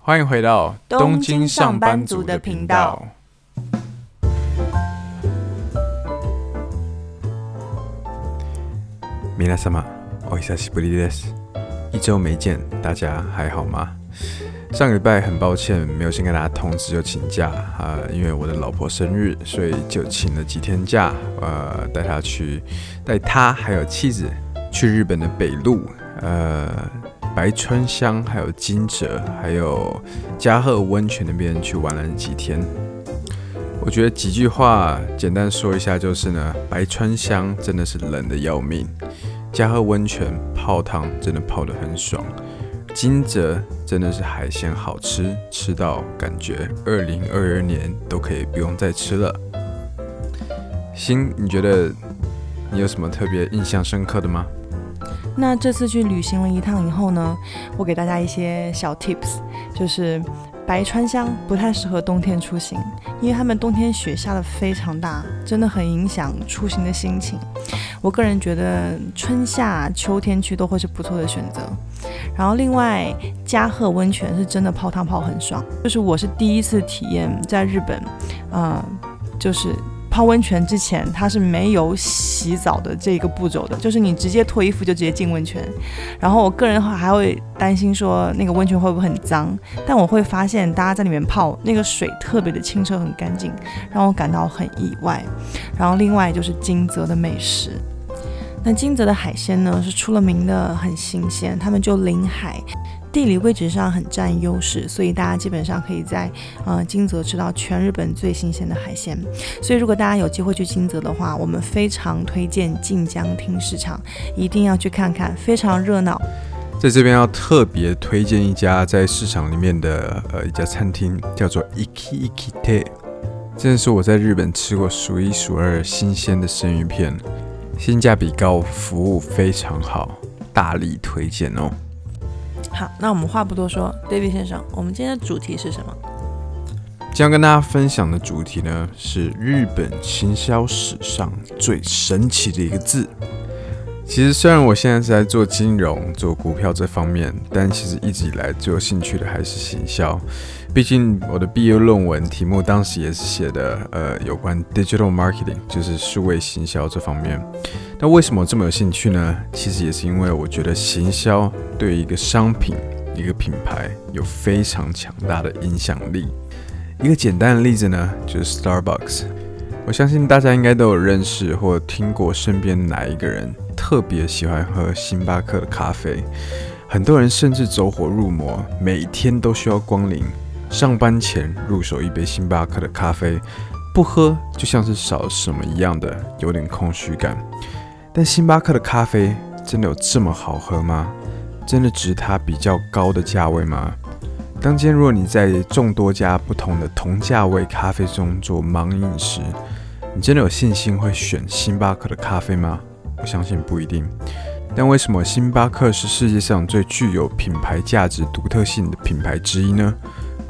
欢迎回到东京上班族的频道。皆様、お久しぶりです。一周没见，大家还好吗？上个礼拜很抱歉没有先跟大家通知就请假啊、呃，因为我的老婆生日，所以就请了几天假，呃，带她去，带她还有妻子去日本的北陆，呃。 白川乡，还有金泽，还有加贺温泉那边去玩了几天。我觉得几句话简单说一下，就是呢，白川乡真的是冷得要命，加贺温泉泡汤真的泡得很爽，金泽真的是海鲜好吃，吃到感觉二零二二年都可以不用再吃了。星，你觉得你有什么特别印象深刻的吗？那这次去旅行了一趟以后呢，我给大家一些小 tips，就是白川乡不太适合冬天出行，因为他们冬天雪下的非常大，真的很影响出行的心情。我个人觉得春夏秋天去都会是不错的选择。然后另外加贺温泉是真的泡汤泡很爽，就是我是第一次体验在日本，呃，就是。泡温泉之前，它是没有洗澡的这一个步骤的，就是你直接脱衣服就直接进温泉。然后我个人的话还会担心说那个温泉会不会很脏，但我会发现大家在里面泡，那个水特别的清澈很干净，让我感到很意外。然后另外就是金泽的美食，那金泽的海鲜呢是出了名的很新鲜，他们就临海。地理位置上很占优势，所以大家基本上可以在呃金泽吃到全日本最新鲜的海鲜。所以如果大家有机会去金泽的话，我们非常推荐晋江町市场，一定要去看看，非常热闹。在这边要特别推荐一家在市场里面的呃一家餐厅，叫做 Iki Iki Te，真的是我在日本吃过数一数二新鲜的生鱼片，性价比高，服务非常好，大力推荐哦。好，那我们话不多说，Baby 先生，我们今天的主题是什么？今天跟大家分享的主题呢，是日本行销史上最神奇的一个字。其实虽然我现在是在做金融、做股票这方面，但其实一直以来最有兴趣的还是行销。毕竟我的毕业论文题目当时也是写的，呃，有关 digital marketing，就是数位行销这方面。那为什么这么有兴趣呢？其实也是因为我觉得行销对一个商品、一个品牌有非常强大的影响力。一个简单的例子呢，就是 Starbucks。我相信大家应该都有认识或听过身边哪一个人特别喜欢喝星巴克的咖啡。很多人甚至走火入魔，每天都需要光临。上班前入手一杯星巴克的咖啡，不喝就像是少了什么一样的，有点空虚感。但星巴克的咖啡真的有这么好喝吗？真的值它比较高的价位吗？当今如果你在众多家不同的同价位咖啡中做盲饮时，你真的有信心会选星巴克的咖啡吗？我相信不一定。但为什么星巴克是世界上最具有品牌价值、独特性的品牌之一呢？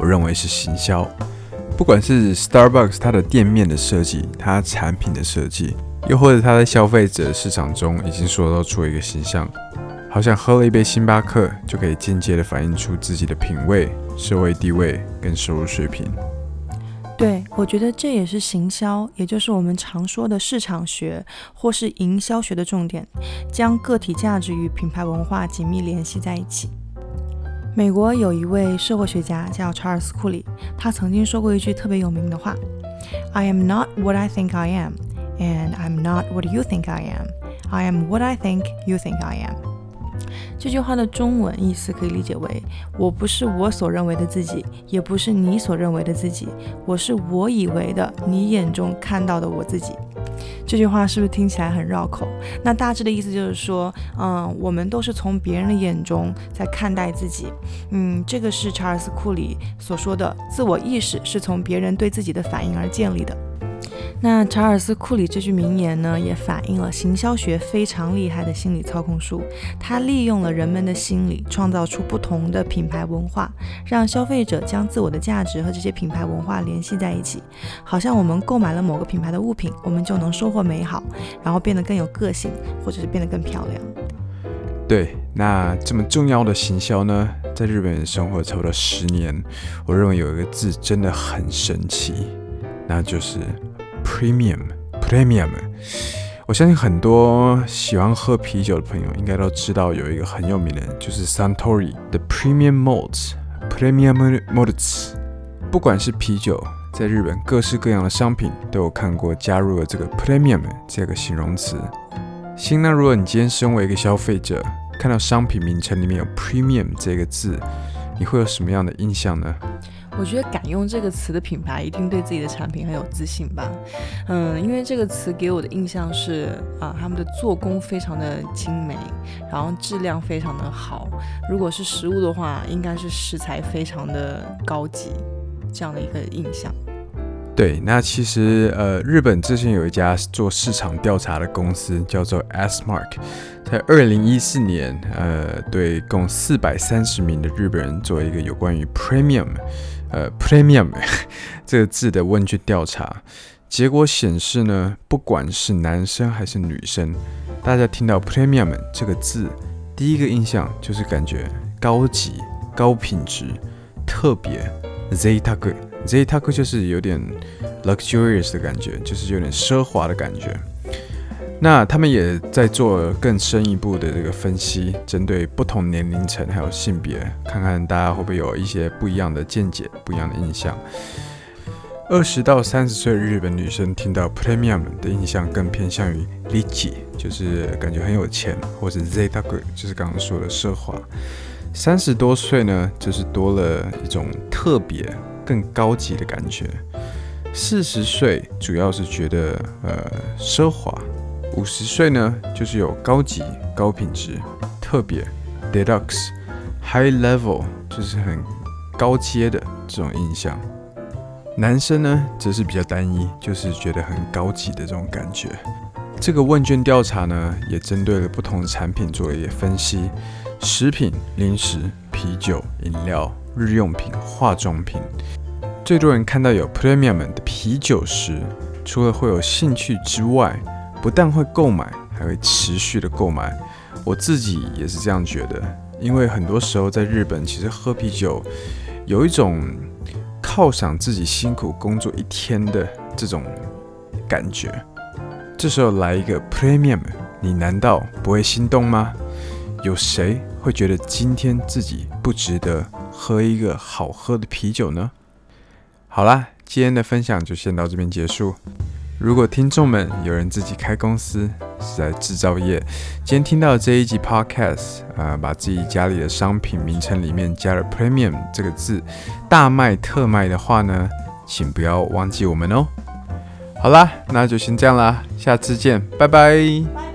我认为是行销，不管是 Starbucks 它的店面的设计，它产品的设计，又或者它在消费者市场中已经塑造出一个形象，好像喝了一杯星巴克就可以间接的反映出自己的品味、社会地位跟收入水平。对，我觉得这也是行销，也就是我们常说的市场学或是营销学的重点，将个体价值与品牌文化紧密联系在一起。美国有一位社会学家叫查尔斯·库里，他曾经说过一句特别有名的话：“I am not what I think I am, and I'm not what you think I am. I am what I think you think I am.” 这句话的中文意思可以理解为：我不是我所认为的自己，也不是你所认为的自己，我是我以为的你眼中看到的我自己。这句话是不是听起来很绕口？那大致的意思就是说，嗯，我们都是从别人的眼中在看待自己。嗯，这个是查尔斯·库里所说的自我意识是从别人对自己的反应而建立的。那查尔斯·库里这句名言呢，也反映了行销学非常厉害的心理操控术。他利用了人们的心理，创造出不同的品牌文化，让消费者将自我的价值和这些品牌文化联系在一起。好像我们购买了某个品牌的物品，我们就能收获美好，然后变得更有个性，或者是变得更漂亮。对，那这么重要的行销呢，在日本生活差不多十年，我认为有一个字真的很神奇，那就是 premium premium。我相信很多喜欢喝啤酒的朋友应该都知道，有一个很有名的，就是 Santori 的 premium malts premium malts。不管是啤酒，在日本各式各样的商品都有看过加入了这个 premium 这个形容词。新，那如果你今天身为一个消费者，看到商品名称里面有 premium 这个字，你会有什么样的印象呢？我觉得敢用这个词的品牌一定对自己的产品很有自信吧。嗯，因为这个词给我的印象是啊，他们的做工非常的精美，然后质量非常的好。如果是食物的话，应该是食材非常的高级。这样的一个印象。对，那其实呃，日本之前有一家做市场调查的公司叫做 ASMark，在二零一四年，呃，对共四百三十名的日本人做一个有关于 premium，呃，premium 这个字的问卷调查，结果显示呢，不管是男生还是女生，大家听到 premium 这个字，第一个印象就是感觉高级、高品质、特别。赘沢，赘沢就是有点 luxurious 的感觉，就是有点奢华的感觉。那他们也在做更深一步的这个分析，针对不同年龄层还有性别，看看大家会不会有一些不一样的见解、不一样的印象。二十到三十岁日本女生听到 premium 的印象更偏向于 rich，就是感觉很有钱，或者赘沢，就是刚刚说的奢华。三十多岁呢，就是多了一种特别、更高级的感觉。四十岁主要是觉得呃奢华，五十岁呢就是有高级、高品质、特别、deluxe、high level，就是很高阶的这种印象。男生呢则是比较单一，就是觉得很高级的这种感觉。这个问卷调查呢，也针对了不同的产品做了一些分析。食品、零食、啤酒、饮料、日用品、化妆品，最多人看到有 premium 的啤酒时，除了会有兴趣之外，不但会购买，还会持续的购买。我自己也是这样觉得，因为很多时候在日本，其实喝啤酒有一种犒赏自己辛苦工作一天的这种感觉。这时候来一个 premium，你难道不会心动吗？有谁会觉得今天自己不值得喝一个好喝的啤酒呢？好啦，今天的分享就先到这边结束。如果听众们有人自己开公司是在制造业，今天听到这一集 podcast 啊、把自己家里的商品名称里面加了 premium 这个字，大卖特卖的话呢，请不要忘记我们哦。好啦，那就先这样啦，下次见，拜拜。